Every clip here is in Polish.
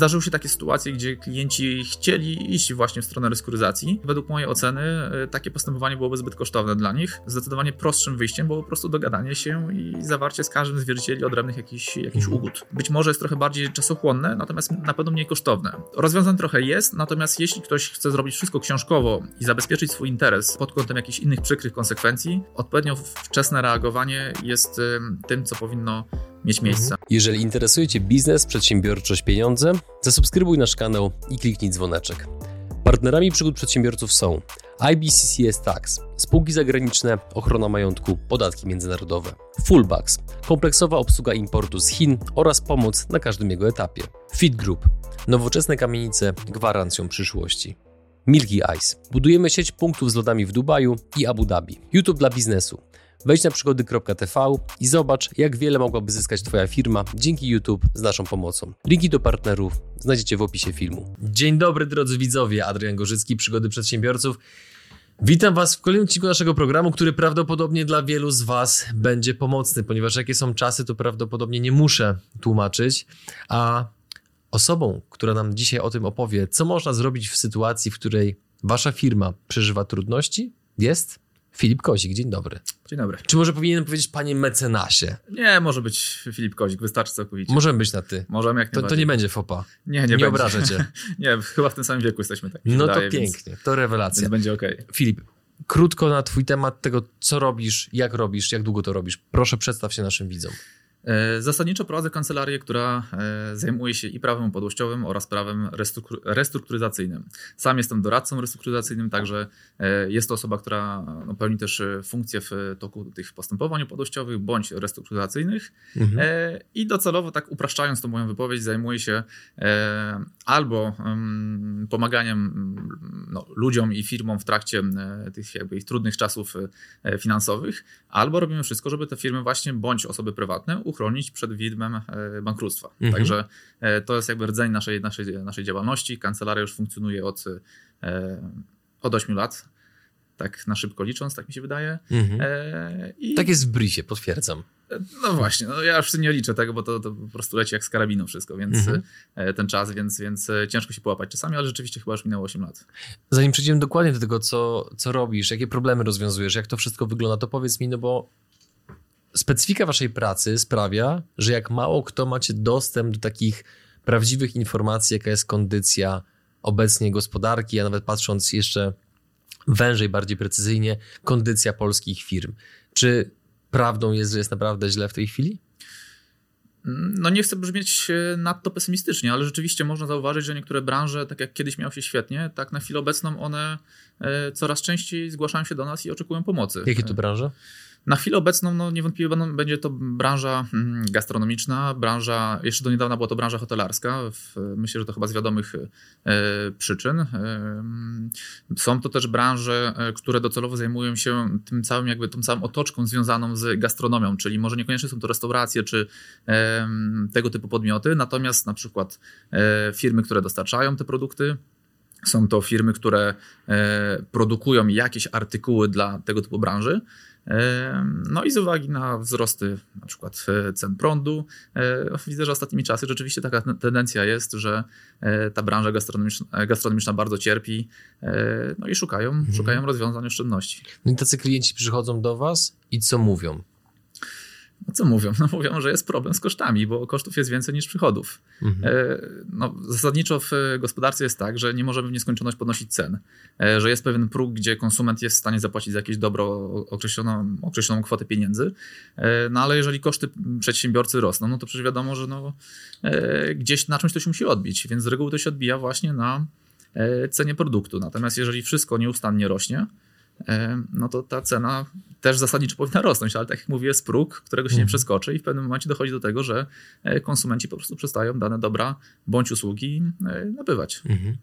Zdarzyły się takie sytuacje, gdzie klienci chcieli iść właśnie w stronę restrukturyzacji. Według mojej oceny e, takie postępowanie byłoby zbyt kosztowne dla nich. Zdecydowanie prostszym wyjściem było po prostu dogadanie się i zawarcie z każdym z wierzycieli odrębnych jakichś, jakichś ugód. Być może jest trochę bardziej czasochłonne, natomiast na pewno mniej kosztowne. Rozwiązań trochę jest, natomiast jeśli ktoś chce zrobić wszystko książkowo i zabezpieczyć swój interes pod kątem jakichś innych przykrych konsekwencji, odpowiednio wczesne reagowanie jest e, tym, co powinno mieć miejsce. Jeżeli interesuje Cię biznes, przedsiębiorczość, pieniądze, zasubskrybuj nasz kanał i kliknij dzwoneczek. Partnerami przygód przedsiębiorców są IBCCS Tax, spółki zagraniczne, ochrona majątku, podatki międzynarodowe, Fullbacks, kompleksowa obsługa importu z Chin oraz pomoc na każdym jego etapie, Fit Group, nowoczesne kamienice gwarancją przyszłości. Milky Ice. Budujemy sieć punktów z lodami w Dubaju i Abu Dhabi. YouTube dla biznesu. Wejdź na przygody.tv i zobacz, jak wiele mogłaby zyskać Twoja firma dzięki YouTube z naszą pomocą. Linki do partnerów znajdziecie w opisie filmu. Dzień dobry drodzy widzowie, Adrian Gorzycki, Przygody Przedsiębiorców. Witam Was w kolejnym odcinku naszego programu, który prawdopodobnie dla wielu z Was będzie pomocny, ponieważ jakie są czasy, to prawdopodobnie nie muszę tłumaczyć, a osobą, która nam dzisiaj o tym opowie, co można zrobić w sytuacji, w której Wasza firma przeżywa trudności, jest Filip Kozik, dzień dobry. Dzień dobry. Czy może powinienem powiedzieć panie mecenasie? Nie, może być Filip Kozik, wystarczy całkowicie. Możemy być na ty. Możemy jak to, to nie będzie fopa. Nie, nie, nie będzie. obrażę cię. nie, chyba w tym samym wieku jesteśmy tak. No wydaje, to pięknie, więc, to rewelacja. Więc będzie okej. Okay. Filip, krótko na twój temat tego, co robisz, jak robisz, jak długo to robisz. Proszę przedstaw się naszym widzom. E, zasadniczo prowadzę kancelarię, która e, zajmuje się i prawem upadłościowym oraz prawem restrukturyzacyjnym. Sam jestem doradcą restrukturyzacyjnym, także e, jest to osoba, która no, pełni też funkcję w toku tych postępowań upadłościowych bądź restrukturyzacyjnych mhm. i docelowo, tak upraszczając tą moją wypowiedź, zajmuje się albo pomaganiem no, ludziom i firmom w trakcie tych jakby ich trudnych czasów finansowych, albo robimy wszystko, żeby te firmy właśnie bądź osoby prywatne uchronić przed widmem e, bankructwa. Mhm. Także e, to jest jakby rdzeń naszej, naszej, naszej działalności. Kancelaria już funkcjonuje od, e, od 8 lat. Tak na szybko licząc, tak mi się wydaje. Mhm. I... Tak jest w Brisie, potwierdzam. No właśnie, no ja już nie liczę tego, bo to, to po prostu leci jak z karabinu wszystko, więc mhm. ten czas, więc, więc ciężko się połapać czasami, ale rzeczywiście chyba już minęło 8 lat. Zanim przejdziemy dokładnie do tego, co, co robisz, jakie problemy rozwiązujesz, jak to wszystko wygląda, to powiedz mi, no bo specyfika waszej pracy sprawia, że jak mało kto macie dostęp do takich prawdziwych informacji, jaka jest kondycja obecnie gospodarki, a nawet patrząc jeszcze wężej, bardziej precyzyjnie, kondycja polskich firm. Czy prawdą jest, że jest naprawdę źle w tej chwili? No nie chcę brzmieć e, nadto pesymistycznie, ale rzeczywiście można zauważyć, że niektóre branże, tak jak kiedyś miało się świetnie, tak na chwilę obecną one e, coraz częściej zgłaszają się do nas i oczekują pomocy. Jakie to branże? Na chwilę obecną no, niewątpliwie będzie to branża mm, gastronomiczna, branża, jeszcze do niedawna była to branża hotelarska, w, myślę, że to chyba z wiadomych e, przyczyn. E, są to też branże, e, które docelowo zajmują się tym całym, jakby tą całą otoczką związaną z gastronomią, czyli może niekoniecznie są to restauracje czy e, tego typu podmioty, natomiast na przykład e, firmy, które dostarczają te produkty, są to firmy, które e, produkują jakieś artykuły dla tego typu branży. No i z uwagi na wzrosty na przykład e, cen prądu, e, widzę, że ostatnimi czasy rzeczywiście taka tendencja jest, że e, ta branża gastronomiczna, gastronomiczna bardzo cierpi no i szukają, mhm. szukają rozwiązań oszczędności. No i tacy klienci przychodzą do Was i co mówią? No co mówią? No mówią, że jest problem z kosztami, bo kosztów jest więcej niż przychodów. Mhm. E, no, zasadniczo w gospodarce jest tak, że nie możemy w nieskończoność podnosić cen, e, że jest pewien próg, gdzie konsument jest w stanie zapłacić za jakieś dobro określoną, określoną kwotę pieniędzy, e, no ale jeżeli koszty przedsiębiorcy rosną, no to przecież wiadomo, że no, gdzieś na czymś to się musi odbić, więc z reguły to się odbija właśnie na cenie produktu. Natomiast jeżeli wszystko nieustannie rośnie, no to ta cena też zasadniczo powinna rosnąć, ale tak jak mówię, jest próg, którego się nie mhm. przeskoczy i w pewnym momencie dochodzi do tego, że e, konsumenci po prostu przestają dane dobra bądź usługi e, nabywać. Mhm.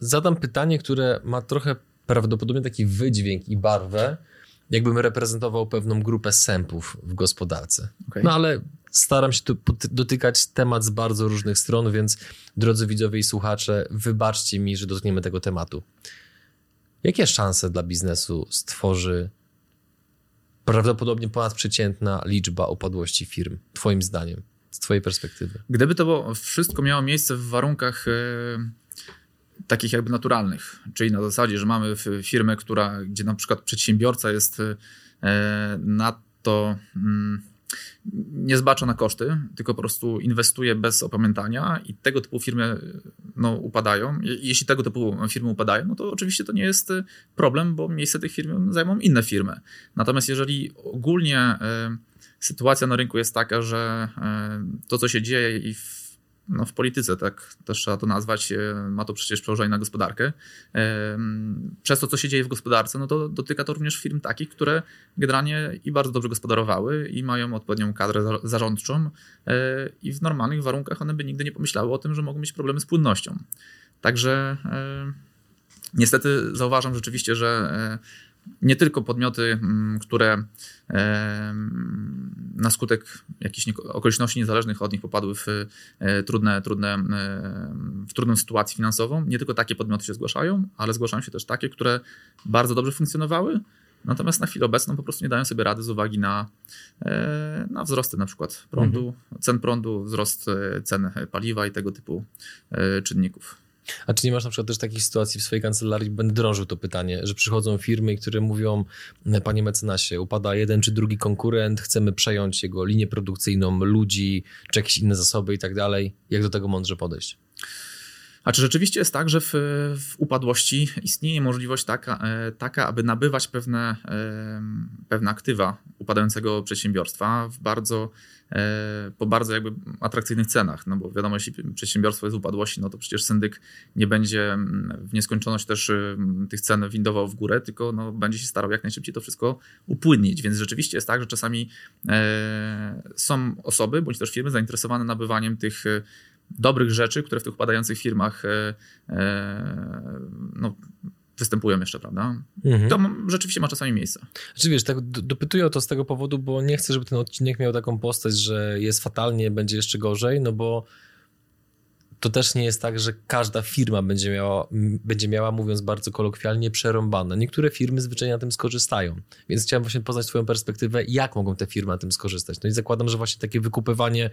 Zadam pytanie, które ma trochę prawdopodobnie taki wydźwięk i barwę, jakbym reprezentował pewną grupę sępów w gospodarce. Okay. No ale staram się tu dotykać temat z bardzo różnych stron, więc drodzy widzowie i słuchacze, wybaczcie mi, że dotkniemy tego tematu. Jakie szanse dla biznesu stworzy prawdopodobnie ponadprzeciętna liczba upadłości firm, Twoim zdaniem? z Twojej perspektywy? Gdyby to wszystko miało miejsce w warunkach e, takich jakby naturalnych, czyli na zasadzie, że mamy firmę, która, gdzie na przykład przedsiębiorca jest e, na to. Nie zbacza na koszty, tylko po prostu inwestuje bez opamiętania i tego typu firmy no, upadają. Jeśli tego typu firmy upadają, no to oczywiście to nie jest problem, bo miejsce tych firm zajmą inne firmy. Natomiast jeżeli ogólnie y, sytuacja na rynku jest taka, że y, to, co się dzieje i w no w polityce, tak też trzeba to nazwać, e, ma to przecież przełożenie na gospodarkę. Przez to, co się dzieje w gospodarce, no to dotyka to również firm takich, które generalnie i bardzo dobrze gospodarowały i mają odpowiednią kadrę zarządczą e, i w normalnych warunkach one by nigdy nie pomyślały o tym, że mogą mieć problemy z płynnością. Także e, niestety zauważam rzeczywiście, że nie tylko podmioty, mm, które na skutek jakichś okoliczności niezależnych od nich popadły w e, trudne, trudne, w trudną sytuację finansową, nie tylko takie podmioty się zgłaszają, ale zgłaszają się też takie, które bardzo dobrze funkcjonowały, Natomiast na chwilę obecną po prostu nie dają sobie rady z uwagi na, e, na wzrosty na przykład prądu, mhm. cen prądu, wzrost e, cen paliwa i tego typu czynników. A czy nie masz na przykład też takich sytuacji w swojej kancelarii, będę drążył to pytanie, że przychodzą firmy, które mówią, panie mecenasie, upada jeden czy drugi konkurent, chcemy przejąć jego linię produkcyjną, ludzi, czy jakieś inne zasoby i tak dalej. Jak do tego mądrze podejść? A czy rzeczywiście jest tak, że w, w upadłości istnieje możliwość taka, e, taka aby nabywać pewne, pewne aktywa upadającego przedsiębiorstwa w bardzo, po bardzo jakby atrakcyjnych cenach? No bo wiadomo, jeśli przedsiębiorstwo jest w upadłości, no to przecież syndyk nie będzie mm, w nieskończoność też tych cen windował w górę, tylko no, będzie się starał jak najszybciej to wszystko upłynnić. Więc rzeczywiście jest tak, że czasami są osoby bądź też firmy zainteresowane nabywaniem tych dobrych rzeczy, które w tych upadających firmach e, e, no, występują jeszcze, prawda? Mhm. To rzeczywiście ma czasami miejsce. Znaczy wiesz, tak dopytuję o to z tego powodu, bo nie chcę, żeby ten odcinek miał taką postać, że jest fatalnie, będzie jeszcze gorzej, no bo to też nie jest tak, że każda firma będzie miała, będzie miała mówiąc bardzo kolokwialnie, przerąbane. Niektóre firmy zwyczajnie na tym skorzystają. Więc chciałem właśnie poznać Twoją perspektywę, jak mogą te firmy na tym skorzystać. No i zakładam, że właśnie takie wykupywanie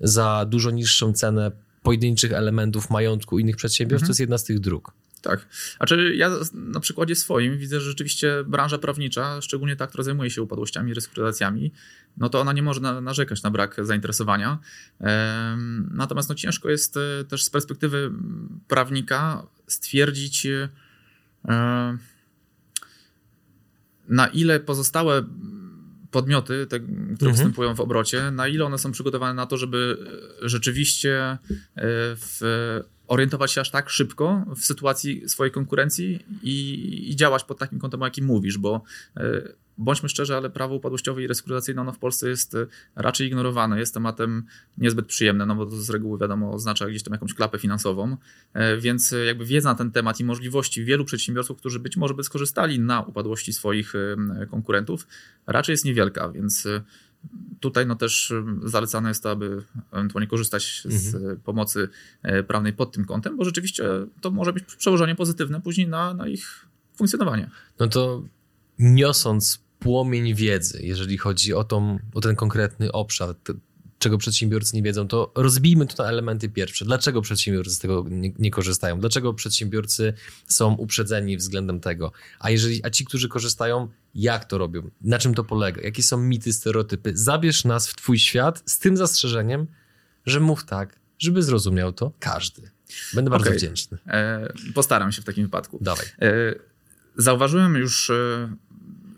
za dużo niższą cenę pojedynczych elementów majątku innych przedsiębiorstw, mhm. to jest jedna z tych dróg. Tak. A czy ja na przykładzie swoim widzę, że rzeczywiście branża prawnicza, szczególnie ta, która zajmuje się upadłościami, restrukturyzacjami, no to ona nie może na, narzekać na brak zainteresowania. Natomiast no ciężko jest e, też z perspektywy prawnika stwierdzić, e, na ile pozostałe podmioty, te, które mhm. występują w obrocie, na ile one są przygotowane na to, żeby e, rzeczywiście w, orientować się aż tak szybko w sytuacji swojej konkurencji i, i działać pod takim kątem, o jakim mówisz, bo e, bądźmy szczerzy, ale prawo upadłościowe i restrukturyzacyjne ono w Polsce jest e, raczej ignorowane. Jest tematem niezbyt przyjemnym, no bo to z reguły wiadomo oznacza gdzieś tam jakąś klapę finansową, e, więc jakby wiedza na ten temat i możliwości wielu przedsiębiorców, którzy być może by skorzystali na upadłości swoich konkurentów, raczej jest niewielka, więc tutaj no też zalecane jest to, aby ewentualnie korzystać z mhm. pomocy prawnej pod tym kątem, bo rzeczywiście to może być przełożenie pozytywne później na, na ich funkcjonowanie. No to niosąc płomień wiedzy, jeżeli chodzi o, tą, o ten konkretny obszar, czego przedsiębiorcy nie wiedzą, to rozbijmy to na elementy pierwsze. Dlaczego przedsiębiorcy z tego nie, nie, korzystają? Dlaczego przedsiębiorcy są uprzedzeni względem tego? A, jeżeli, a ci, którzy korzystają, jak to robią? Na czym to polega? Jakie są mity, stereotypy? Zabierz nas w twój świat z tym zastrzeżeniem, że mów tak, żeby zrozumiał to każdy. Będę bardzo okay. wdzięczny. E, postaram się w takim wypadku. Dawaj. E, zauważyłem już e,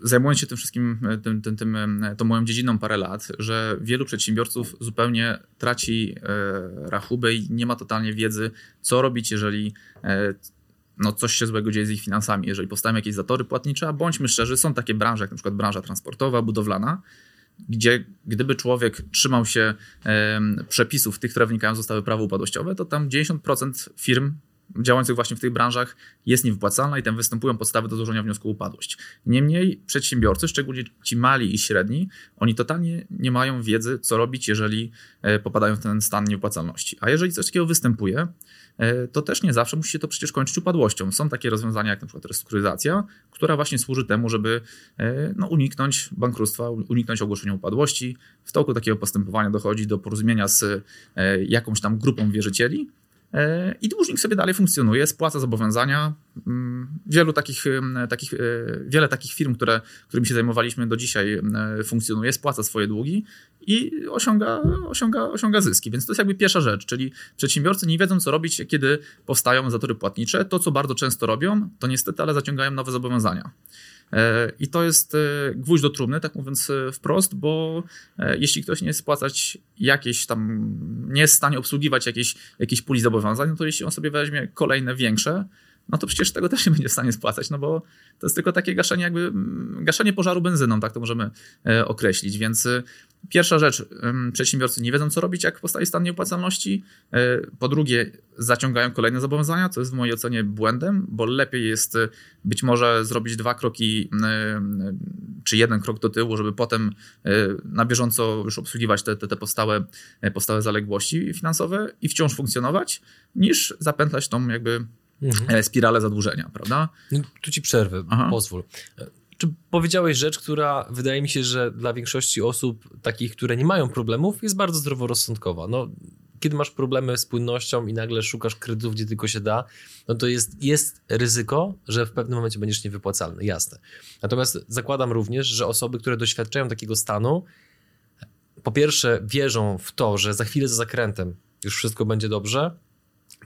zajmując się tym wszystkim, e, tym, tym, tym, e, tą moją dziedziną parę lat, że wielu przedsiębiorców zupełnie traci e, rachubę i nie ma totalnie wiedzy, co robić, jeżeli no, coś się złego dzieje z ich finansami, jeżeli powstają jakieś zatory płatnicze, a bądźmy szczerzy, są takie branże, jak na przykład branża transportowa, budowlana, gdzie gdyby człowiek trzymał się przepisów tych, które wynikają z ustawy prawo upadłościowe, to tam 90% firm działających właśnie w tych branżach jest niewypłacalna i tam występują podstawy do złożenia wniosku o upadłość. Niemniej przedsiębiorcy, szczególnie ci mali i średni, oni totalnie nie mają wiedzy, co robić, jeżeli popadają w ten stan niewypłacalności. A jeżeli coś takiego występuje, E, to też nie zawsze musi się to przecież kończyć upadłością. Są takie rozwiązania jak na przykład restrukturyzacja, która właśnie służy temu, żeby e, no, uniknąć bankructwa, uniknąć ogłoszenia upadłości. W toku takiego postępowania dochodzi do porozumienia z e, jakąś tam grupą wierzycieli, E, i dłużnik sobie dalej funkcjonuje, spłaca zobowiązania. Mm, wielu takich, takich, e, wiele takich firm, które, którymi się zajmowaliśmy do dzisiaj funkcjonuje, spłaca swoje długi i osiąga, osiąga, osiąga zyski. Więc to jest jakby pierwsza rzecz, czyli przedsiębiorcy nie wiedzą, co robić, kiedy powstają zatory płatnicze. To, co bardzo często robią, to niestety, ale zaciągają nowe zobowiązania. E, I to jest e, gwóźdź do trumny, tak mówiąc e, wprost, bo jeśli ktoś nie jest spłacać jakieś tam, nie jest w stanie obsługiwać jakiejś, puli zobowiązań, no to jeśli on sobie weźmie kolejne większe, no to przecież tego też nie będzie w stanie spłacać, no bo to jest tylko takie gaszenie jakby, mm, gaszenie pożaru benzyną, tak to możemy określić, więc Pierwsza rzecz, przedsiębiorcy nie wiedzą, co robić, jak powstaje stan nieopłacalności. E, po drugie, zaciągają kolejne zobowiązania, co jest w mojej ocenie błędem, bo lepiej jest e, być może zrobić dwa kroki, e, czy jeden krok do tyłu, żeby potem na bieżąco już obsługiwać te, te, te powstałe, powstałe zaległości finansowe i wciąż funkcjonować, niż zapętlać tą jakby mhm. spiralę zadłużenia, prawda? No, tu ci przerwę, Aha. pozwól. Czy powiedziałeś rzecz, która wydaje mi się, że dla większości osób, takich, które nie mają problemów, jest bardzo zdroworozsądkowa. No, kiedy masz problemy z płynnością i nagle szukasz kredytów, gdzie tylko się da, no to jest, jest ryzyko, że w pewnym momencie będziesz niewypłacalny, jasne. Natomiast zakładam również, że osoby, które doświadczają takiego stanu, po pierwsze wierzą w to, że za chwilę za zakrętem już wszystko będzie dobrze,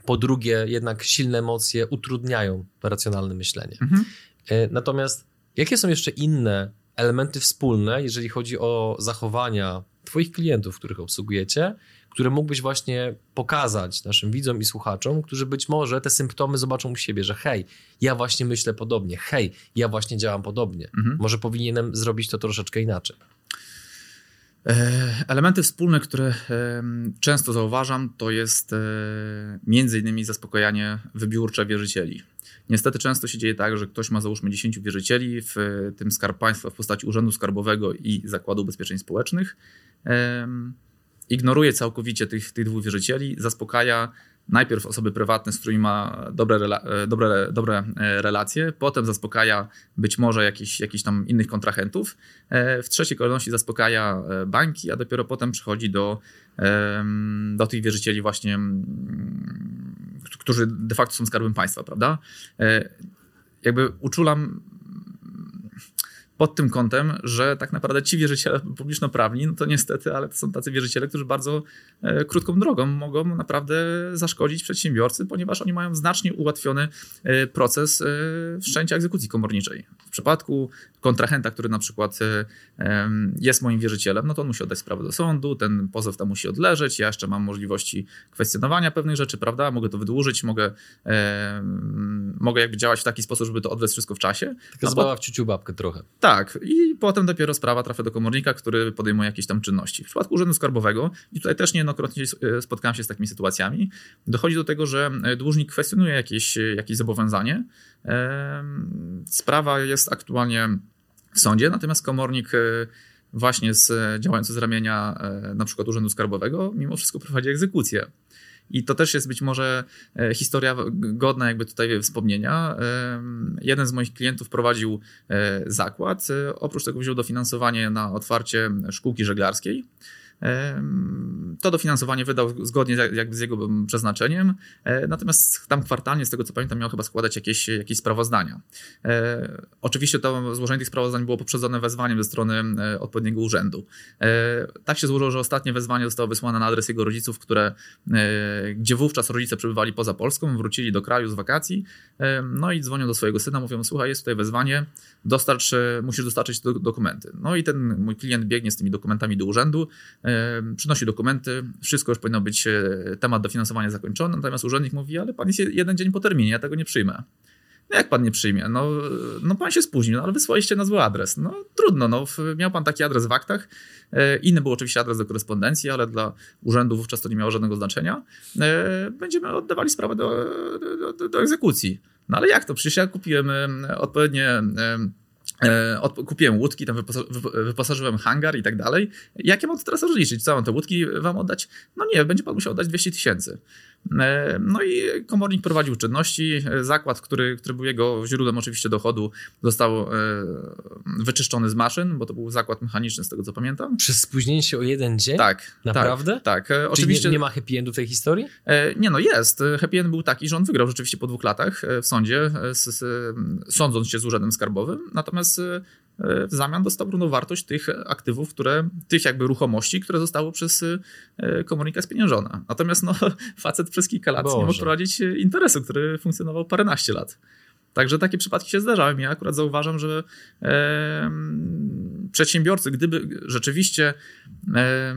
po drugie jednak silne emocje utrudniają racjonalne myślenie. Mhm. E, natomiast Jakie są jeszcze inne elementy wspólne, jeżeli chodzi o zachowania Twoich klientów, których obsługujecie, które mógłbyś właśnie pokazać naszym widzom i słuchaczom, którzy być może te symptomy zobaczą u siebie, że hej, ja właśnie myślę podobnie, hej, ja właśnie działam podobnie. Mhm. Może powinienem zrobić to troszeczkę inaczej. E, elementy wspólne, które często zauważam, to jest e, między innymi zaspokojanie wybiórcze wierzycieli. Niestety często się dzieje tak, że ktoś ma załóżmy 10 wierzycieli, w tym skarb państwa w postaci Urzędu Skarbowego i Zakładu Ubezpieczeń Społecznych. Ignoruje całkowicie tych, tych dwóch wierzycieli, zaspokaja najpierw osoby prywatne, z którymi ma dobre, rela- dobre, dobre e, relacje, potem zaspokaja być może jakichś jakich tam innych kontrahentów, e, w trzeciej kolejności zaspokaja e, banki, a dopiero potem przechodzi do, do tych wierzycieli właśnie którzy de facto są skarbem państwa, prawda? E, jakby uczulam pod tym kątem, że tak naprawdę ci wierzyciele publiczno-prawni, no to niestety, ale to są tacy wierzyciele, którzy bardzo e, krótką drogą mogą naprawdę zaszkodzić przedsiębiorcy, ponieważ oni mają znacznie ułatwiony e, proces e, wszczęcia egzekucji komorniczej. W przypadku kontrahenta, który na przykład jest moim wierzycielem, no to on musi oddać sprawę do sądu, ten pozew tam musi odleżeć, ja jeszcze mam możliwości kwestionowania pewnych rzeczy, prawda? Mogę to wydłużyć, mogę, mogę jakby działać w taki sposób, żeby to odwlec wszystko w czasie. Taka zabawa w ciuciu babkę trochę. Tak. I potem dopiero sprawa trafia do komornika, który podejmuje jakieś tam czynności. W przypadku Urzędu Skarbowego, i tutaj też niejednokrotnie e, spotkałem się z takimi sytuacjami, dochodzi do tego, że dłużnik kwestionuje jakieś, jakieś zobowiązanie. Sprawa jest aktualnie w sądzie, natomiast komornik e, właśnie z, działający z ramienia e, na przykład Urzędu Skarbowego mimo wszystko prowadzi egzekucję. I to też jest być może e, historia godna jakby tutaj wspomnienia. Jeden z moich klientów prowadził zakład, oprócz tego wziął dofinansowanie na otwarcie szkółki żeglarskiej. To dofinansowanie wydał zgodnie jakby z jego przeznaczeniem, e, natomiast tam kwartalnie, z tego co pamiętam, miał chyba składać jakieś, jakieś sprawozdania. E, oczywiście to złożenie tych sprawozdań było poprzedzone wezwaniem ze strony e, odpowiedniego urzędu. Tak się złożyło, że ostatnie wezwanie zostało wysłane na adres jego rodziców, które, gdzie wówczas rodzice przebywali poza Polską, wrócili do kraju z wakacji, no i dzwonią do swojego syna, mówią, słuchaj, jest tutaj wezwanie, dostarcz, musisz dostarczyć dokumenty. No i ten mój klient biegnie z tymi dokumentami do urzędu, przynosi dokumenty, wszystko już powinno być e, temat dofinansowania zakończony, natomiast urzędnik mówi, ale pan jest jeden dzień po terminie, ja tego nie przyjmę. No jak pan nie przyjmie? No, no pan się spóźnił, no, ale wysłaliście na zły adres. No trudno, no, miał pan taki adres w aktach. E, inny był oczywiście adres do korespondencji, ale dla urzędu wówczas to nie miało żadnego znaczenia. E, będziemy oddawali sprawę do, do, do egzekucji. No ale jak to? Przecież ja kupiłem odpowiednie kupiłem łódki, tam wyposażyłem hangar i tak dalej. Jak ja mam to teraz rozliczyć? Co mam te łódki wam oddać? No nie, będzie pan musiał oddać 200 tysięcy. E, no i komornik prowadził czynności. Zakład, który, który był jego źródłem oczywiście dochodu, został e, wyczyszczony z maszyn, bo to był zakład mechaniczny, z tego co pamiętam. Przez spóźnienie się o jeden dzień? Tak. Naprawdę? Tak. tak. Czyli oczywiście nie, nie, ma happy endu w tej historii? E, nie, no jest. Happy end był taki, że on wygrał rzeczywiście po dwóch latach w sądzie, z, z, sądząc się z urzędem skarbowym, natomiast E, w zamian dostał równowartość tych aktywów, które, tych jakby ruchomości, które zostały przez e, komornika spieniężone. Natomiast no, facet przez kilka lat Boże. nie mógł prowadzić interesu, który funkcjonował paręnaście lat. Także takie przypadki się zdarzają. Ja akurat zauważam, że e, przedsiębiorcy, gdyby rzeczywiście e,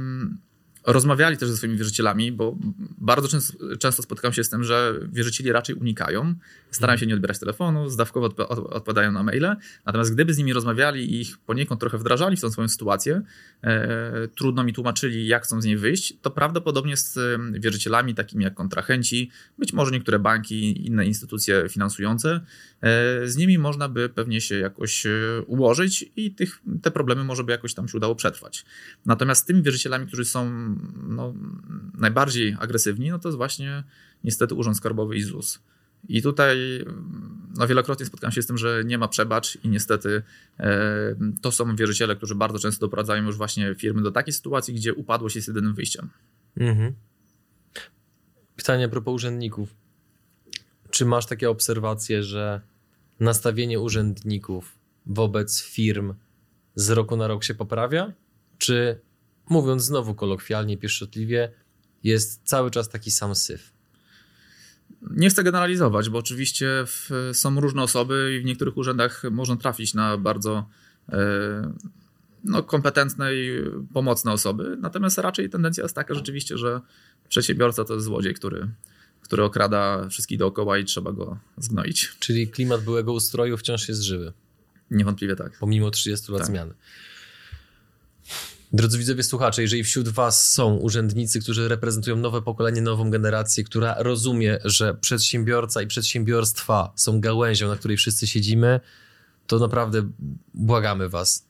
rozmawiali też ze swoimi wierzycielami, bo bardzo często, często spotykam się z tym, że wierzycieli raczej unikają, starają się nie odbierać telefonu, zdawkowo odp odpowiadają na maile, natomiast gdyby z nimi rozmawiali i ich poniekąd trochę wdrażali w tą swoją sytuację, e, trudno mi tłumaczyli, jak chcą z niej wyjść, to prawdopodobnie z wierzycielami takimi jak kontrahenci, być może niektóre banki, inne instytucje finansujące, e, z nimi można by pewnie się jakoś e, ułożyć i tych, te problemy może by jakoś tam się udało przetrwać. Natomiast z tymi wierzycielami, którzy są no, najbardziej agresywni, no to jest właśnie niestety Urząd Skarbowy i ZUS. I tutaj no, wielokrotnie spotkałem się z tym, że nie ma przebacz i niestety e, to są wierzyciele, którzy bardzo często doprowadzają już właśnie firmy do takiej sytuacji, gdzie upadłość jest jedynym wyjściem. Mhm. Pytanie a propos urzędników. Czy masz takie obserwacje, że nastawienie urzędników wobec firm z roku na rok się poprawia? Czy mówiąc znowu kolokwialnie, pieszczotliwie, jest cały czas taki sam syf. Nie chcę generalizować, bo oczywiście w, są różne osoby i w niektórych urzędach można trafić na bardzo e, no, kompetentne i pomocne osoby. Natomiast raczej tendencja jest taka rzeczywiście, że przedsiębiorca to jest złodziej, który, który okrada wszystkich dookoła i trzeba go zgnoić. Czyli klimat byłego ustroju wciąż jest żywy. Niewątpliwie tak. Pomimo 30 lat tak. zmiany. Drodzy widzowie, słuchacze, jeżeli wśród Was są urzędnicy, którzy reprezentują nowe pokolenie, nową generację, która rozumie, że przedsiębiorca i przedsiębiorstwa są gałęzią, na której wszyscy siedzimy, to naprawdę błagamy Was.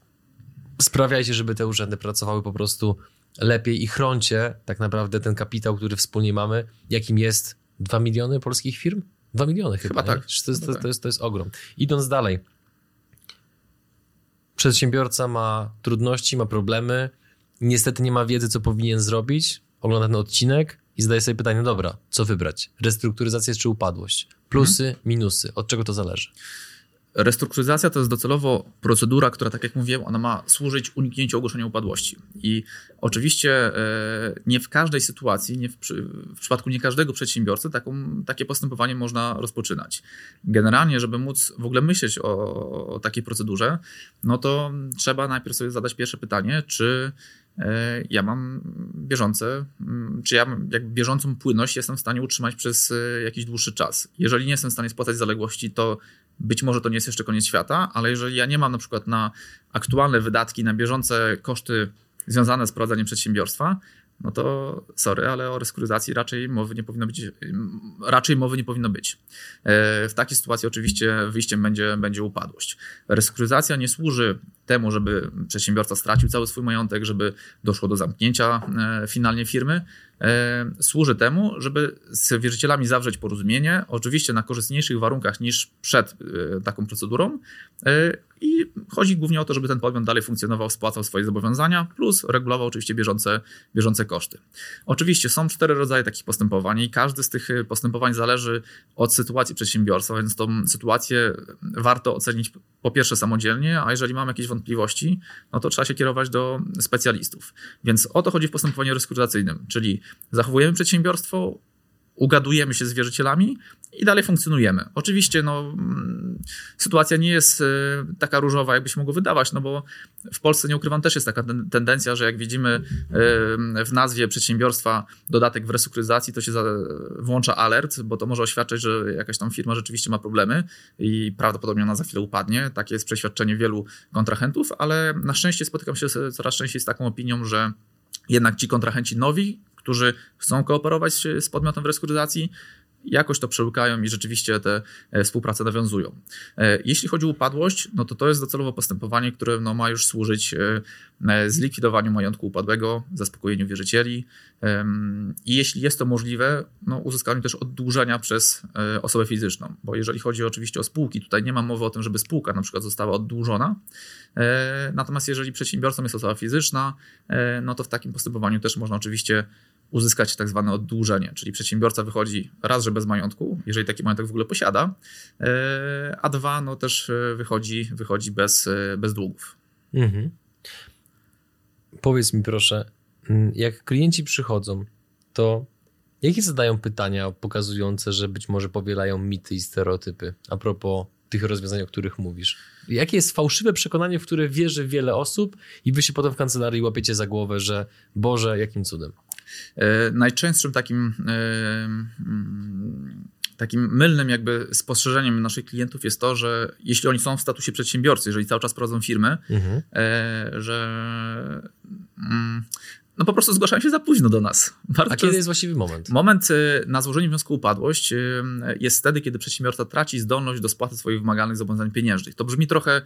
Sprawiajcie, żeby te urzędy pracowały po prostu lepiej i chroncie tak naprawdę ten kapitał, który wspólnie mamy, jakim jest 2 miliony polskich firm? 2 miliony chyba, chyba tak. To jest, to, jest, to, jest, to jest ogrom. Idąc dalej, przedsiębiorca ma trudności, ma problemy, niestety nie ma wiedzy, co powinien zrobić, ogląda ten odcinek i zadaje sobie pytanie, dobra, co wybrać? Restrukturyzacja czy upadłość? Plusy, mhm. minusy, od czego to zależy? Restrukturyzacja to jest docelowo procedura, która, tak jak mówiłem, ona ma służyć uniknięciu ogłoszenia upadłości. I oczywiście e, nie w każdej sytuacji, nie w, w przypadku nie każdego przedsiębiorcy taką, takie postępowanie można rozpoczynać. Generalnie, żeby móc w ogóle myśleć o, o takiej procedurze, no to trzeba najpierw sobie zadać pierwsze pytanie, czy ja mam bieżące, czy ja jak bieżącą płynność jestem w stanie utrzymać przez e, jakiś dłuższy czas. Jeżeli nie jestem w stanie spłacać zaległości, to być może to nie jest jeszcze koniec świata, ale jeżeli ja nie mam na przykład na aktualne wydatki, na bieżące koszty związane z prowadzeniem przedsiębiorstwa, no to sorry, ale o restrukturyzacji raczej mowy nie powinno być. Raczej mowy nie powinno być. E, w takiej sytuacji oczywiście wyjściem będzie, będzie upadłość. Restrukturyzacja nie służy temu, żeby przedsiębiorca stracił cały swój majątek, żeby doszło do zamknięcia e, finalnie firmy. E, służy temu, żeby z wierzycielami zawrzeć porozumienie, oczywiście na korzystniejszych warunkach niż przed taką procedurą. I chodzi głównie o to, żeby ten podmiot dalej funkcjonował, spłacał swoje zobowiązania, plus regulował oczywiście bieżące, bieżące koszty. Oczywiście są cztery rodzaje takich postępowań i każdy z tych postępowań zależy od sytuacji przedsiębiorstwa, więc tą sytuację warto ocenić po pierwsze samodzielnie, a jeżeli mamy jakieś wątpliwości, no to trzeba się kierować do specjalistów. Więc o to chodzi w postępowaniu restrukturyzacyjnym, czyli zachowujemy przedsiębiorstwo, ugadujemy się z wierzycielami i dalej funkcjonujemy. Oczywiście no, mm, sytuacja nie jest y, taka różowa, jakby się mogło wydawać, no bo w Polsce, nie ukrywam, też jest taka tendencja, że jak widzimy y, w nazwie przedsiębiorstwa dodatek w restrukturyzacji, to się włącza alert, bo to może oświadczać, że jakaś tam firma rzeczywiście ma problemy i prawdopodobnie ona za chwilę upadnie. Takie jest przeświadczenie wielu kontrahentów, ale na szczęście spotykam się coraz częściej z taką opinią, że jednak ci kontrahenci nowi, którzy chcą kooperować z podmiotem w restrukturyzacji, jakoś to przełykają i rzeczywiście te e, współpracę nawiązują. E, jeśli chodzi o upadłość, no to to jest docelowo postępowanie, które no ma już służyć e, zlikwidowaniu majątku upadłego, zaspokojeniu wierzycieli. I jeśli jest to możliwe, no uzyskaniu też oddłużenia przez osobę fizyczną, bo jeżeli chodzi oczywiście o spółki, tutaj nie ma mowy o tym, żeby spółka na przykład została oddłużona, natomiast jeżeli przedsiębiorcą jest osoba fizyczna, no to w takim postępowaniu też można oczywiście uzyskać tak zwane oddłużenie, czyli przedsiębiorca wychodzi raz, że bez majątku, jeżeli taki majątek w ogóle posiada, e, a dwa, no też e, wychodzi, wychodzi bez, e, bez długów. Mhm. Powiedz mi proszę, mm, jak klienci przychodzą, to jakie zadają pytania pokazujące, że być może powielają mity i stereotypy a propos tych rozwiązań, o których mówisz? Jakie jest fałszywe przekonanie, w które wierzy wiele osób i wy się potem w kancelarii łapiecie za głowę, że Boże, jakim cudem? E, najczęstszym takim e, mm, takim mylnym jakby spostrzeżeniem naszych klientów jest to, że jeśli oni są w statusie przedsiębiorcy, jeżeli cały czas prowadzą firmy, mhm. E, że mm, no po prostu zgłaszają się za późno do nas. Bardzo A kiedy jest właściwy moment? Moment na złożenie wniosku o upadłość jest wtedy, kiedy przedsiębiorca traci zdolność do spłaty swoich wymaganych zobowiązań pieniężnych. To brzmi trochę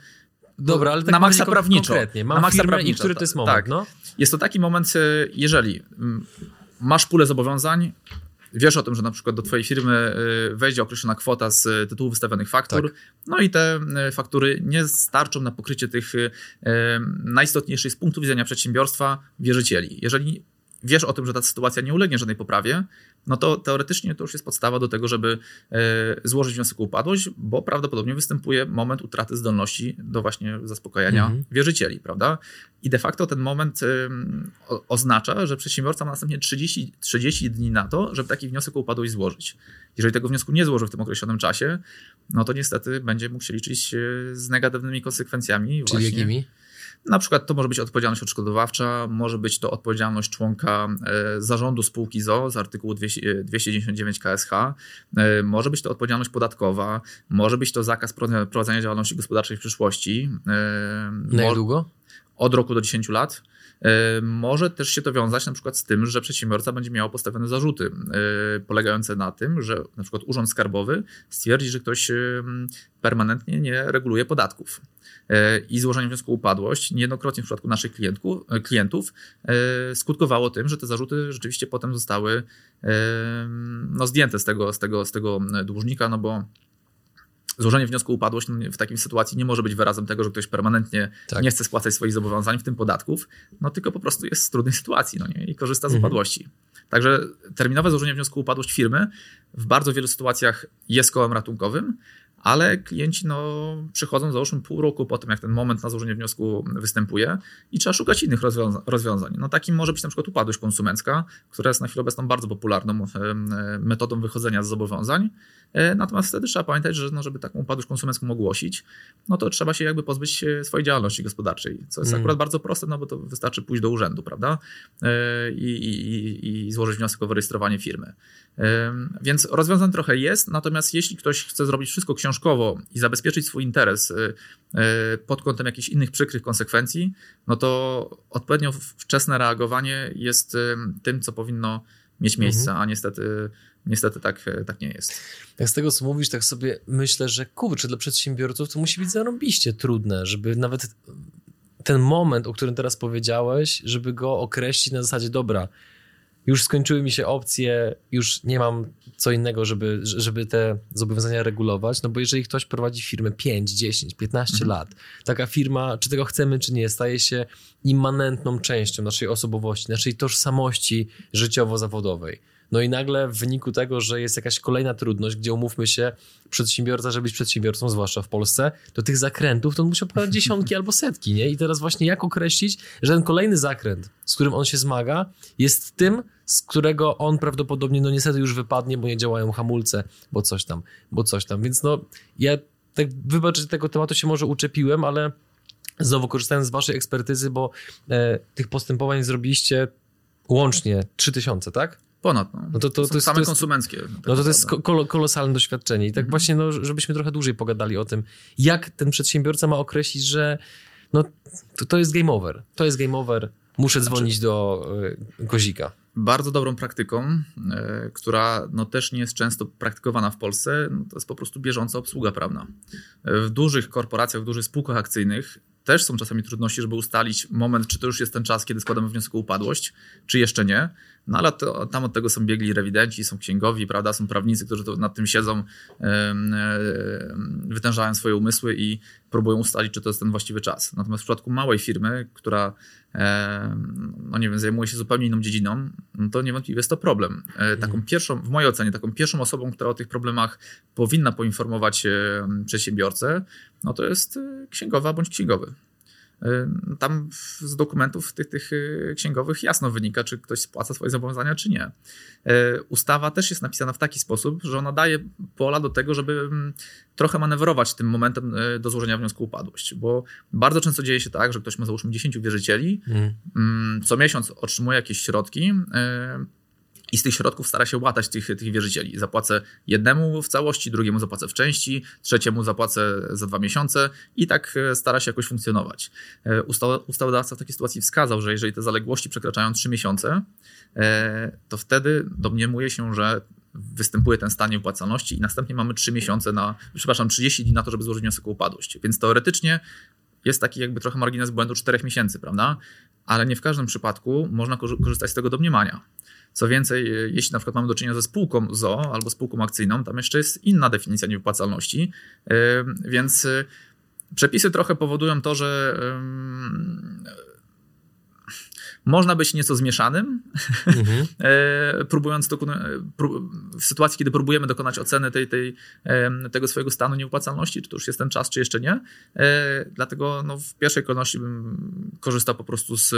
Dobra, ale tak na maksa prawniczo. Konkretnie. Mam na maksa prawniczo, i który to jest moment, tak. no? Jest to taki moment, y, jeżeli mm, masz pulę zobowiązań, wiesz o tym, że na przykład do twojej firmy y, wejdzie określona kwota z tytułu wystawionych faktur, tak. no i te faktury nie starczą na pokrycie tych najistotniejszych z punktu widzenia przedsiębiorstwa wierzycieli. Jeżeli wiesz o tym, że ta sytuacja nie ulegnie żadnej poprawie, no to teoretycznie to już jest podstawa do tego, żeby e, złożyć wniosek o upadłość, bo prawdopodobnie występuje moment utraty zdolności do właśnie zaspokajania mhm. wierzycieli, prawda? I de facto ten moment oznacza, że przedsiębiorca ma następnie 30, 30 dni na to, żeby taki wniosek o upadłość złożyć. Jeżeli tego wniosku nie złoży w tym określonym czasie, no to niestety będzie mógł się liczyć z negatywnymi konsekwencjami. Czyli właśnie. jakimi? Na przykład to może być odpowiedzialność odszkodowawcza, może być to odpowiedzialność członka e, zarządu spółki ZO z artykułu 299 KSH, e, może być to odpowiedzialność podatkowa, może być to zakaz prowadzenia działalności gospodarczej w przyszłości. E, Na jak długo? Od roku do 10 lat. Może też się to wiązać na przykład z tym, że przedsiębiorca będzie miał postawione zarzuty polegające na tym, że na przykład Urząd Skarbowy stwierdzi, że ktoś permanentnie nie reguluje podatków. E, i złożenie wniosku o upadłość niejednokrotnie w przypadku naszych klientów, e, klientów skutkowało tym, że te zarzuty rzeczywiście potem zostały no, zdjęte z tego, z, tego, z tego dłużnika, no bo złożenie wniosku o upadłość w takiej sytuacji nie może być wyrazem tego, że ktoś permanentnie tak. nie chce spłacać swoich zobowiązań, w tym podatków, no tylko po prostu jest w trudnej sytuacji no nie? i korzysta z mhm. upadłości. Także terminowe złożenie wniosku o upadłość firmy w bardzo wielu sytuacjach jest kołem ratunkowym, ale klienci no, przychodzą załóżmy pół roku po tym, jak ten moment na złożenie wniosku występuje i trzeba szukać innych rozwiąza rozwiązań. No, takim może być na przykład upadłość konsumencka, która jest na chwilę obecną bardzo popularną metodą wychodzenia z zobowiązań. E, natomiast wtedy trzeba pamiętać, że no, żeby taką upadłość konsumencką ogłosić, no to trzeba się jakby pozbyć swojej działalności gospodarczej, co jest mm. akurat bardzo proste, no bo to wystarczy pójść do urzędu, prawda? E, I, i, i złożyć wniosek o wyrejestrowanie firmy. Więc rozwiązań trochę jest, natomiast jeśli ktoś chce zrobić wszystko książkowo i zabezpieczyć swój interes pod kątem jakichś innych przykrych konsekwencji, no to odpowiednio wczesne reagowanie jest tym, co powinno mieć miejsce, mhm. a niestety, niestety tak, tak nie jest. Jak z tego, co mówisz, tak sobie myślę, że kurczę, dla przedsiębiorców to musi być zarąbiście trudne, żeby nawet ten moment, o którym teraz powiedziałeś, żeby go określić na zasadzie, dobra, już skończyły mi się opcje, już nie mam co innego, żeby, żeby te zobowiązania regulować, no bo jeżeli ktoś prowadzi firmę 5, 10, 15 mhm. lat, taka firma, czy tego chcemy, czy nie, staje się immanentną częścią naszej osobowości, naszej tożsamości życiowo-zawodowej. No i nagle w wyniku tego, że jest jakaś kolejna trudność, gdzie umówmy się, przedsiębiorca, żeby być przedsiębiorcą, zwłaszcza w Polsce, to tych zakrętów to on musi opowiadać dziesiątki albo setki, nie? I teraz właśnie jak określić, że ten kolejny zakręt, z którym on się zmaga, jest tym, z którego on prawdopodobnie, no niestety już wypadnie, bo nie działają hamulce, bo coś tam, bo coś tam. Więc no, ja tak, wybacz, że tego tematu się może uczepiłem, ale znowu korzystając z waszej ekspertyzy, bo e, tych postępowań zrobiliście łącznie 3000, tak? Ponad. No. no to, to, to, to, jest, same to jest, konsumenckie. Tak no to, to jest kol kolosalne doświadczenie. I tak mhm. właśnie, no, żebyśmy trochę dłużej pogadali o tym, jak ten przedsiębiorca ma określić, że no, to, to jest game over. To jest game over. Muszę znaczy- dzwonić do y, Kozika. Bardzo dobrą praktyką, y, która no, też nie jest często praktykowana w Polsce, no, to jest po prostu bieżąca obsługa prawna. W dużych korporacjach, w dużych spółkach akcyjnych też są czasami trudności, żeby ustalić moment, czy to już jest ten czas, kiedy składamy wniosek o upadłość, czy jeszcze nie. No ale to, tam od tego są biegli rewidenci, są księgowi, prawda, są prawnicy, którzy nad tym siedzą, wytężają swoje umysły i próbują ustalić, czy to jest ten właściwy czas. Natomiast w przypadku małej firmy, która no nie wiem, zajmuje się zupełnie inną dziedziną, no to niewątpliwie jest to problem. E, taką mhm. pierwszą, w mojej ocenie, taką pierwszą osobą, która o tych problemach powinna poinformować przedsiębiorcę, no to jest e, księgowa bądź księgowy. Y, tam z dokumentów tych, tych y, księgowych jasno wynika, czy ktoś spłaca swoje zobowiązania, czy nie. Y, ustawa też jest napisana w taki sposób, że ona daje pola do tego, żeby trochę manewrować tym momentem do złożenia wniosku o upadłość, bo bardzo często dzieje się tak, że ktoś ma załóżmy 10 wierzycieli, mm. co miesiąc otrzymuje jakieś środki, i z tych środków stara się łatać tych, tych wierzycieli. Zapłacę jednemu w całości, drugiemu zapłacę w części, trzeciemu zapłacę za dwa miesiące i tak e, stara się jakoś funkcjonować. E, ustawodawca w takiej sytuacji wskazał, że jeżeli te zaległości przekraczają trzy miesiące, e, to wtedy domniemuje się, że występuje ten stan nieopłacalności i następnie mamy 3 miesiące na, przepraszam, 30 dni na to, żeby złożyć wniosek o upadłość. Więc teoretycznie jest taki jakby trochę margines błędu 4 miesięcy, prawda? Ale nie w każdym przypadku można korzystać z tego domniemania. Co więcej, e, jeśli na przykład mamy do czynienia ze spółką ZO albo spółką akcyjną, tam jeszcze jest inna definicja niewypłacalności, e, więc e, przepisy trochę powodują to, że można być nieco zmieszanym, mhm. próbując w sytuacji, kiedy próbujemy dokonać oceny tej, tej, tego swojego stanu niewypłacalności, czy to już jest ten czas, czy jeszcze nie. Dlatego no, w pierwszej kolejności bym korzystał po prostu z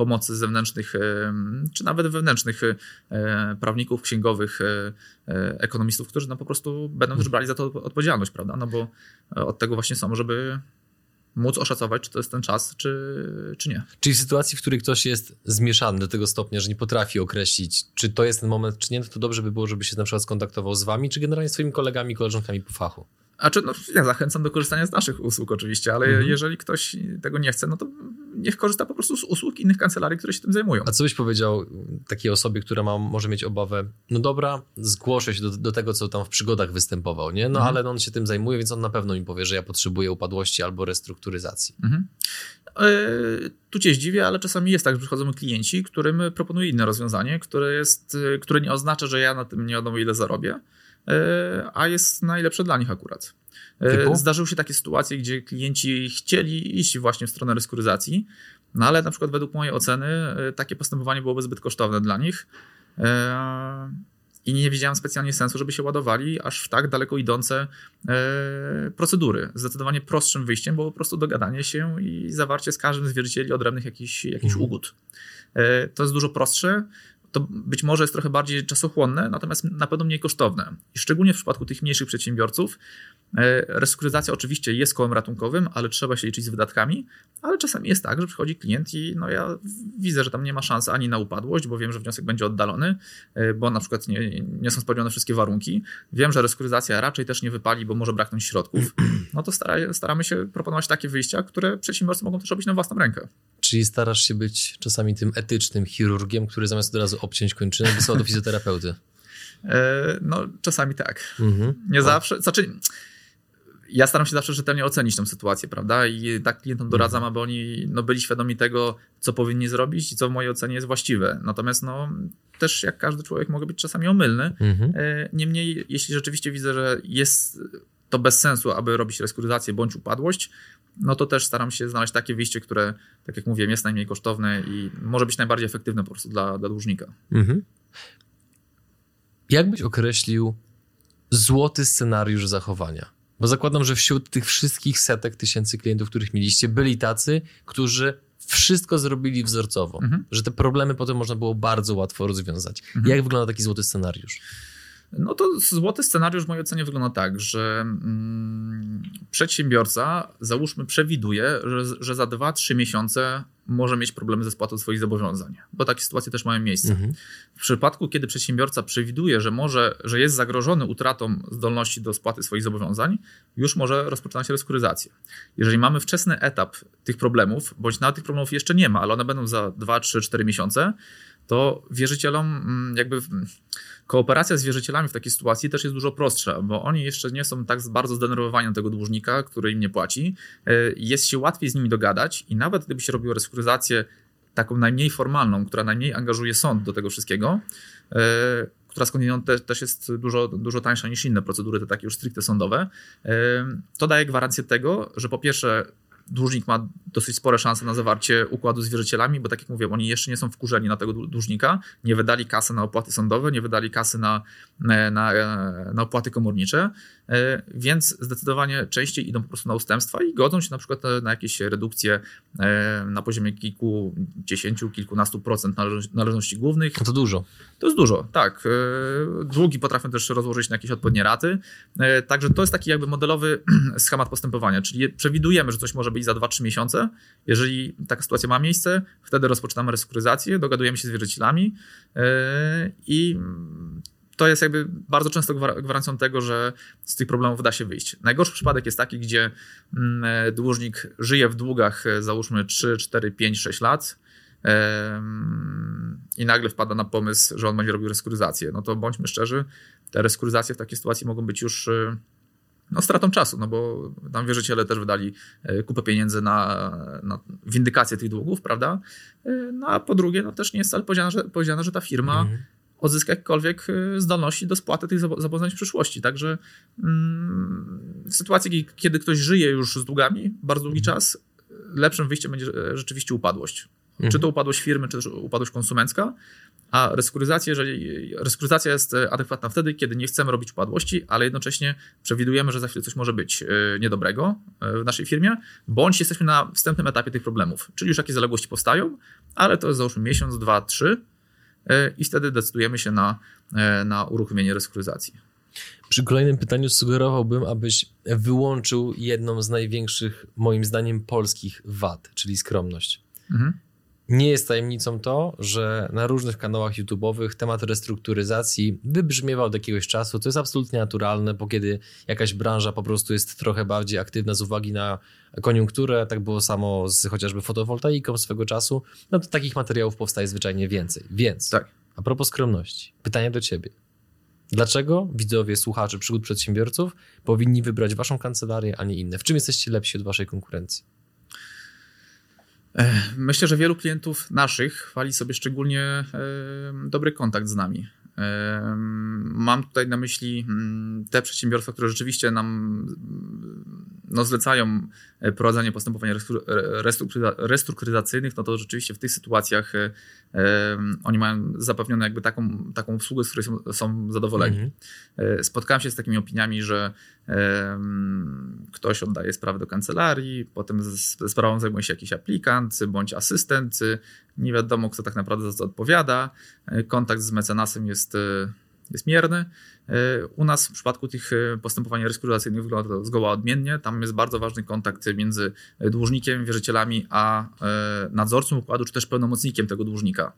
pomocy zewnętrznych, czy nawet wewnętrznych e, prawników, księgowych, e, e, ekonomistów, którzy no po prostu będą też brali za to odpowiedzialność, prawda? No bo od tego właśnie są, żeby móc oszacować, czy to jest ten czas, czy, czy nie. Czyli w sytuacji, w której ktoś jest zmieszany do tego stopnia, że nie potrafi określić, czy to jest ten moment, czy nie, to dobrze by było, żeby się na przykład skontaktował z wami, czy generalnie swoimi kolegami, koleżankami po fachu. A czy, no, ja zachęcam do korzystania z naszych usług oczywiście, ale mhm. jeżeli ktoś tego nie chce, no to niech korzysta po prostu z usług innych kancelarii, które się tym zajmują. A co byś powiedział takiej osobie, która ma, może mieć obawę, no dobra, zgłoszę się do, do tego, co tam w przygodach występował, nie? No mhm. ale on się tym zajmuje, więc on na pewno mi powie, że ja potrzebuję upadłości albo restrukturyzacji. Mhm. E, tu cię zdziwię, ale czasami jest tak, że przychodzą klienci, którym proponuję inne rozwiązanie, które, jest, które nie oznacza, że ja na tym nie wiadomo ile zarobię, E, a jest najlepsze dla nich akurat. E, Typu? Zdarzyły się takie sytuacje, gdzie klienci chcieli iść właśnie w stronę reskuryzacji, no ale na przykład według mojej oceny e, takie postępowanie byłoby zbyt kosztowne dla nich i nie widziałem specjalnie sensu, żeby się ładowali aż w tak daleko idące procedury. Zdecydowanie prostszym wyjściem było po prostu dogadanie się i zawarcie z każdym z wierzycieli odrębnych jakichś, jakichś mhm. ugód. To jest dużo prostsze to być może jest trochę bardziej czasochłonne, natomiast na pewno mniej kosztowne. I szczególnie w przypadku tych mniejszych przedsiębiorców, e, restrukturyzacja oczywiście jest kołem ratunkowym, ale trzeba się liczyć z wydatkami, ale czasami jest tak, że przychodzi klient i no ja widzę, że tam nie ma szans ani na upadłość, bo wiem, że wniosek będzie oddalony, e, bo na przykład nie, nie są spełnione wszystkie warunki. Wiem, że restrukturyzacja raczej też nie wypali, bo może braknąć środków. No to stara, staramy się proponować takie wyjścia, które przedsiębiorcy mogą też robić na własną rękę. Czyli starasz się być czasami tym etycznym chirurgiem, który zamiast od razu obciąć kończynę, wysyła do fizjoterapeuty. E, no, czasami tak. Mhm. Nie zawsze. Znaczy, ja staram się zawsze rzetelnie ocenić tę sytuację, prawda? I tak klientom mhm. doradzam, aby oni no, byli świadomi tego, co powinni zrobić i co w mojej ocenie jest właściwe. Natomiast no, też jak każdy człowiek mogę być czasami omylny. Mhm. E, niemniej, jeśli rzeczywiście widzę, że jest to bez sensu, aby robić reskuryzację bądź upadłość, no to też staram się znaleźć takie wyjście, które, tak jak mówiłem, jest najmniej kosztowne i może być najbardziej efektywne po prostu dla, dla dłużnika. Mhm. Jak byś określił złoty scenariusz zachowania? Bo zakładam, że wśród tych wszystkich setek tysięcy klientów, których mieliście, byli tacy, którzy wszystko zrobili wzorcowo, mhm. że te problemy potem można było bardzo łatwo rozwiązać. Mhm. Jak wygląda taki złoty scenariusz? No to złoty scenariusz w mojej ocenie wygląda tak, że mm, przedsiębiorca, załóżmy, przewiduje, że, że za 2-3 miesiące może mieć problemy ze spłatą swoich zobowiązań, bo takie sytuacje też mają miejsce. Mhm. W przypadku, kiedy przedsiębiorca przewiduje, że może, że jest zagrożony utratą zdolności do spłaty swoich zobowiązań, już może rozpoczynać się restrukturyzacja. Jeżeli mamy wczesny etap tych problemów, bądź nawet tych problemów jeszcze nie ma, ale one będą za 2, 3, 4 miesiące, to wierzycielom mm, jakby kooperacja z wierzycielami w takiej sytuacji też jest dużo prostsza, bo oni jeszcze nie są tak bardzo zdenerwowani na tego dłużnika, który im nie płaci. E, jest się łatwiej z nimi dogadać i nawet gdyby się robiło restrukturyzację taką najmniej formalną, która najmniej angażuje sąd do tego wszystkiego, e, która skądinąd te, też jest dużo, dużo tańsza niż inne procedury, te takie już stricte sądowe, e, to daje gwarancję tego, że po pierwsze dłużnik ma dosyć spore szanse na zawarcie układu z wierzycielami, bo tak jak mówię, oni jeszcze nie są wkurzeni na tego dłużnika, nie wydali kasy na opłaty sądowe, nie wydali kasy na, na, na opłaty komornicze, więc zdecydowanie częściej idą po prostu na ustępstwa i godzą się na przykład na jakieś redukcje e, na poziomie kilkudziesięciu, kilkunastu procent należności głównych. To dużo. To jest dużo, tak. E, długi potrafią też rozłożyć na jakieś odpowiednie raty, także to jest taki jakby modelowy schemat postępowania, czyli przewidujemy, że coś może być za 2-3 miesiące. Jeżeli taka sytuacja ma miejsce, wtedy rozpoczynamy restrukturyzację, dogadujemy się z wierzycielami i to jest jakby bardzo często gwarancją tego, że z tych problemów da się wyjść. Najgorszy przypadek jest taki, gdzie mm, dłużnik żyje w długach e, załóżmy 3, 4, 5, 6 lat i nagle wpada na pomysł, że on będzie robił restrukturyzację. No to bądźmy szczerzy, te restrukturyzacje w takiej sytuacji mogą być już e, no, stratą czasu, no bo tam wierzyciele też wydali e, kupę pieniędzy na, na windykację tych długów, prawda? E, no a po drugie, no też nie jest wcale powiedziane, że, powiedziane, że ta firma mhm. Odzyska jakiekolwiek e, zdolności do spłaty tych zobowiązań w przyszłości. Także mm, w sytuacji, kiedy ktoś żyje już z długami bardzo długi mhm. czas, lepszym wyjściem będzie rzeczywiście upadłość. Mhm. Czy to upadłość firmy, czy też upadłość konsumencka, a restrukturyzacja, jeżeli restrukturyzacja jest e, adekwatna wtedy, kiedy nie chcemy robić upadłości, ale jednocześnie przewidujemy, że za chwilę coś może być e, niedobrego e, w naszej firmie, bądź jesteśmy na wstępnym etapie tych problemów, czyli już jakieś zaległości powstają, ale to jest załóżmy miesiąc, dwa, trzy i wtedy decydujemy się na, na uruchomienie restrukturyzacji. Przy kolejnym pytaniu sugerowałbym, abyś wyłączył jedną z największych, moim zdaniem, polskich wad, czyli skromność. Mhm. Nie jest tajemnicą to, że na różnych kanałach YouTube'owych temat restrukturyzacji wybrzmiewał od jakiegoś czasu. To jest absolutnie naturalne, bo kiedy jakaś branża po prostu jest trochę bardziej aktywna z uwagi na koniunkturę, tak było samo z chociażby fotowoltaiką swego czasu, no to takich materiałów powstaje zwyczajnie więcej. Więc, tak. a propos skromności, pytanie do ciebie. Dlaczego widzowie, słuchacze przygód przedsiębiorców powinni wybrać waszą kancelarię, a nie inne? W czym jesteście lepsi od waszej konkurencji? Myślę, że wielu klientów naszych chwali sobie szczególnie dobry kontakt z nami. Mam tutaj na myśli mm, te przedsiębiorstwa, które rzeczywiście nam no, zlecają e, prowadzenie postępowań restrukturyzacyjnych, no to rzeczywiście w tych sytuacjach e, oni mają zapewnioną jakby taką, taką usługę, z której są, są zadowoleni. Mhm. E, spotkałem się z takimi opiniami, że ktoś oddaje sprawę do kancelarii, potem ze sprawą zajmuje się jakiś aplikant bądź asystent, nie wiadomo kto tak naprawdę za to odpowiada, kontakt z mecenasem jest jest mierny. E, u nas w przypadku tych e, postępowań restrukturyzacyjnych wygląda to zgoła odmiennie. Tam jest bardzo ważny kontakt między dłużnikiem, wierzycielami, a e, nadzorcą układu, czy też pełnomocnikiem tego dłużnika.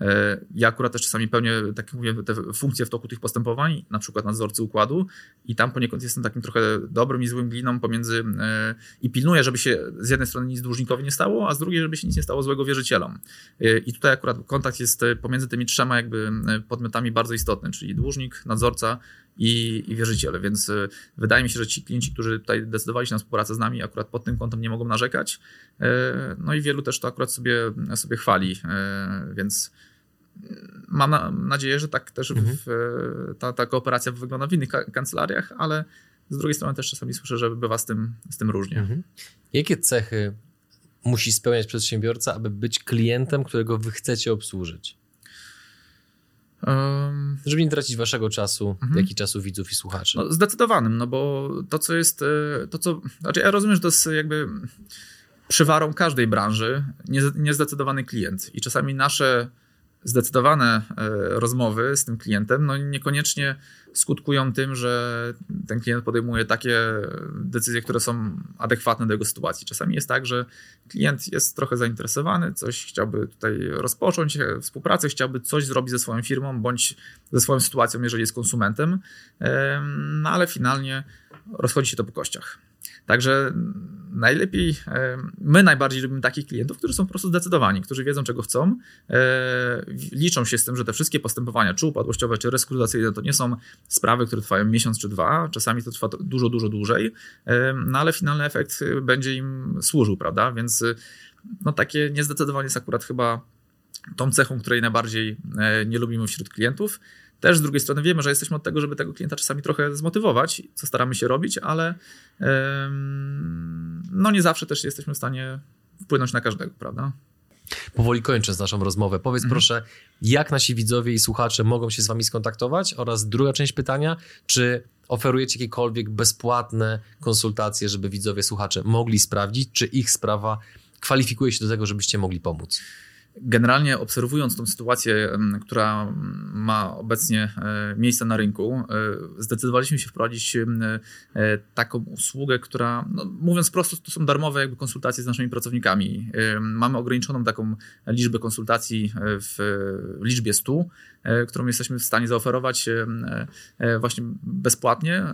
E, ja akurat też czasami pełnię, tak jak mówię, te funkcje w toku tych postępowań, na przykład nadzorcy układu i tam poniekąd jestem takim trochę dobrym i złym gliną pomiędzy e, i pilnuję, żeby się z jednej strony nic dłużnikowi nie stało, a z drugiej, żeby się nic nie stało złego wierzycielom. E, I tutaj akurat kontakt jest pomiędzy tymi trzema jakby podmiotami bardzo istotny, czyli dłużnik, nadzorca i, i wierzyciele, więc wydaje mi się, że ci klienci, którzy tutaj decydowali się na współpracę z nami, akurat pod tym kątem nie mogą narzekać. No i wielu też to akurat sobie, sobie chwali, więc mam na, nadzieję, że tak też mhm. w, ta, ta kooperacja wygląda w innych kancelariach, ale z drugiej strony też czasami słyszę, że bywa z tym, z tym różnie. Mhm. Jakie cechy musi spełniać przedsiębiorca, aby być klientem, którego wy chcecie obsłużyć? Um, Żeby nie tracić waszego czasu, mhm. jak i czasu widzów i słuchaczy. No, zdecydowanym, no bo to, co jest, e, to co, znaczy ja rozumiem, że to jest jakby przywarą każdej branży niezdecydowany klient i czasami nasze zdecydowane e, rozmowy z tym klientem no niekoniecznie skutkują tym, że ten klient podejmuje takie decyzje, które są adekwatne do jego sytuacji. Czasami jest tak, że klient jest trochę zainteresowany, coś chciałby tutaj rozpocząć współpracę, chciałby coś zrobić ze swoją firmą bądź ze swoją sytuacją, jeżeli jest konsumentem, no ale finalnie rozchodzi się to po kościach. Także najlepiej, e, my najbardziej lubimy takich klientów, którzy są po prostu zdecydowani, którzy wiedzą, czego chcą, e, liczą się z tym, że te wszystkie postępowania, czy upadłościowe, czy restrukturyzacyjne, to nie są sprawy, które trwają miesiąc czy dwa, czasami to trwa dużo, dużo dłużej, e, no ale finalny efekt będzie im służył, prawda? Więc no takie niezdecydowanie jest akurat chyba tą cechą, której najbardziej nie lubimy wśród klientów. Też z drugiej strony wiemy, że jesteśmy od tego, żeby tego klienta czasami trochę zmotywować, co staramy się robić, ale no nie zawsze też jesteśmy w stanie wpłynąć na każdego, prawda? Powoli kończąc naszą rozmowę, powiedz mhm. proszę, jak nasi widzowie i słuchacze mogą się z Wami skontaktować? Oraz druga część pytania, czy oferujecie jakiekolwiek bezpłatne konsultacje, żeby widzowie, słuchacze mogli sprawdzić, czy ich sprawa kwalifikuje się do tego, żebyście mogli pomóc? Generalnie obserwując tą sytuację, która ma obecnie e, miejsce na rynku, e, zdecydowaliśmy się wprowadzić e, taką usługę, która, no, mówiąc prosto, to są darmowe jakby konsultacje z naszymi pracownikami. Mamy ograniczoną taką liczbę konsultacji w liczbie 100, którą jesteśmy w stanie zaoferować właśnie bezpłatnie.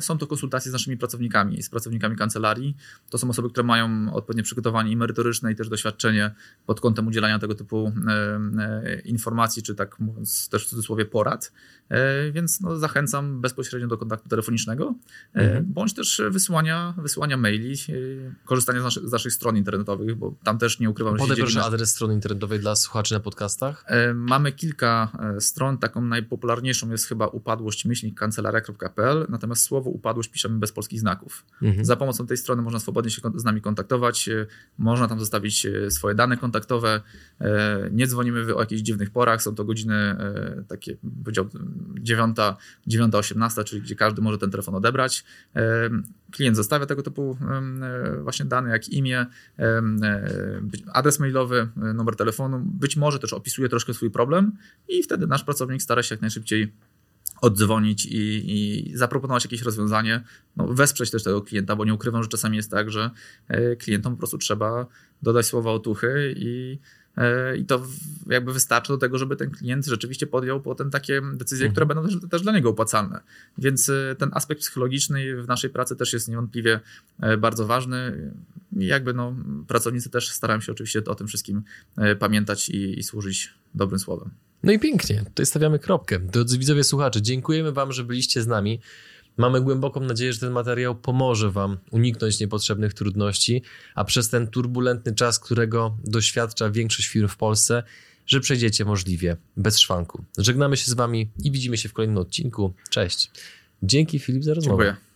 Są to konsultacje z naszymi pracownikami, z pracownikami kancelarii. To są osoby, które mają odpowiednie przygotowanie i merytoryczne i też doświadczenie pod kątem udzielania tego typu e, informacji, czy tak mówiąc też w cudzysłowie porad, więc no, zachęcam bezpośrednio do kontaktu telefonicznego, mhm. bądź też wysyłania, wysyłania maili, korzystania z, naszy, z naszych stron internetowych, bo tam też nie ukrywam, że Podaj proszę adres strony internetowej dla słuchaczy na podcastach. Mamy kilka stron, taką najpopularniejszą jest chyba upadłość kancelaria.pl, natomiast słowo upadłość piszemy bez polskich znaków. Mhm. Za pomocą tej strony można swobodnie się z nami kontaktować, można tam zostawić swoje dane kontaktowe, E, nie dzwonimy o jakichś dziwnych porach, są to godziny e, takie, powiedział 9, 9.18, czyli gdzie każdy może ten telefon odebrać. E, klient zostawia tego typu właśnie dane, jak imię, adres mailowy, numer telefonu, być może też opisuje troszkę swój problem i wtedy nasz pracownik stara się jak najszybciej oddzwonić i, i, zaproponować jakieś rozwiązanie, no, wesprzeć też tego klienta, bo nie ukrywam, że czasami jest tak, że klientom po prostu trzeba dodać słowa otuchy i E, I to jakby wystarczy do tego, żeby ten klient rzeczywiście podjął potem takie decyzje, mhm. które będą też, też, dla niego opłacalne. Więc e, ten aspekt psychologiczny w naszej pracy też jest niewątpliwie e, bardzo ważny. I jakby no, pracownicy też starają się oczywiście o tym wszystkim pamiętać i, i służyć dobrym słowem. No i pięknie, tutaj stawiamy kropkę. Drodzy widzowie, słuchacze, dziękujemy Wam, że byliście z nami. Mamy głęboką nadzieję, że ten materiał pomoże Wam uniknąć niepotrzebnych trudności, a przez ten turbulentny czas, którego doświadcza większość firm w Polsce, że przejdziecie możliwie bez szwanku. Żegnamy się z Wami i widzimy się w kolejnym odcinku. Cześć. Dzięki Filip za rozmowę. Dziękuję.